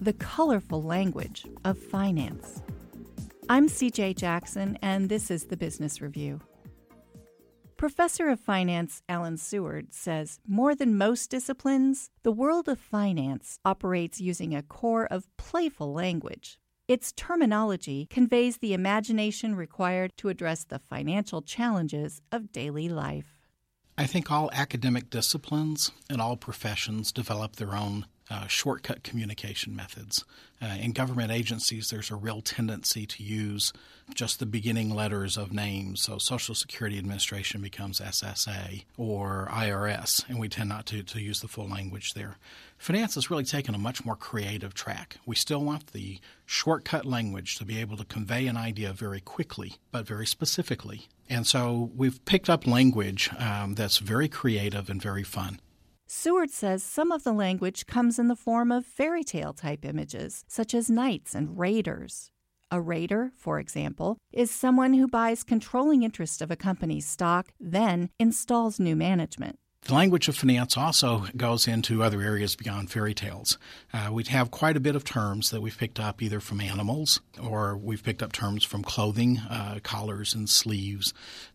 the colorful language of finance. I'm CJ Jackson, and this is the Business Review. Professor of Finance Alan Seward says more than most disciplines, the world of finance operates using a core of playful language. Its terminology conveys the imagination required to address the financial challenges of daily life. I think all academic disciplines and all professions develop their own uh, shortcut communication methods. Uh, in government agencies, there's a real tendency to use just the beginning letters of names. So Social Security Administration becomes SSA or IRS, and we tend not to, to use the full language there. Finance has really taken a much more creative track. We still want the shortcut language to be able to convey an idea very quickly, but very specifically. And so we've picked up language um, that's very creative and very fun. Seward says some of the language comes in the form of fairy tale type images, such as knights and raiders. A raider, for example, is someone who buys controlling interest of a company's stock, then installs new management. The language of finance also goes into other areas beyond fairy tales. Uh, we have quite a bit of terms that we've picked up either from animals or we've picked up terms from clothing, uh, collars and sleeves.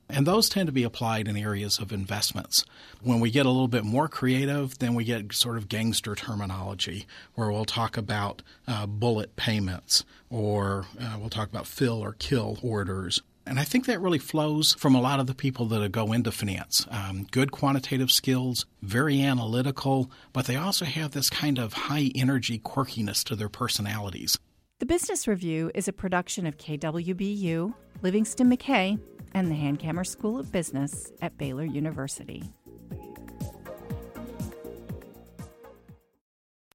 And those tend to be applied in areas of investments. When we get a little bit more creative, then we get sort of gangster terminology where we'll talk about uh, bullet payments or uh, we'll talk about fill or kill orders and I think that really flows from a lot of the people that go into finance. Um, good quantitative skills, very analytical, but they also have this kind of high energy quirkiness to their personalities. The Business Review is a production of KWBU, Livingston McKay, and the Hankamer School of Business at Baylor University.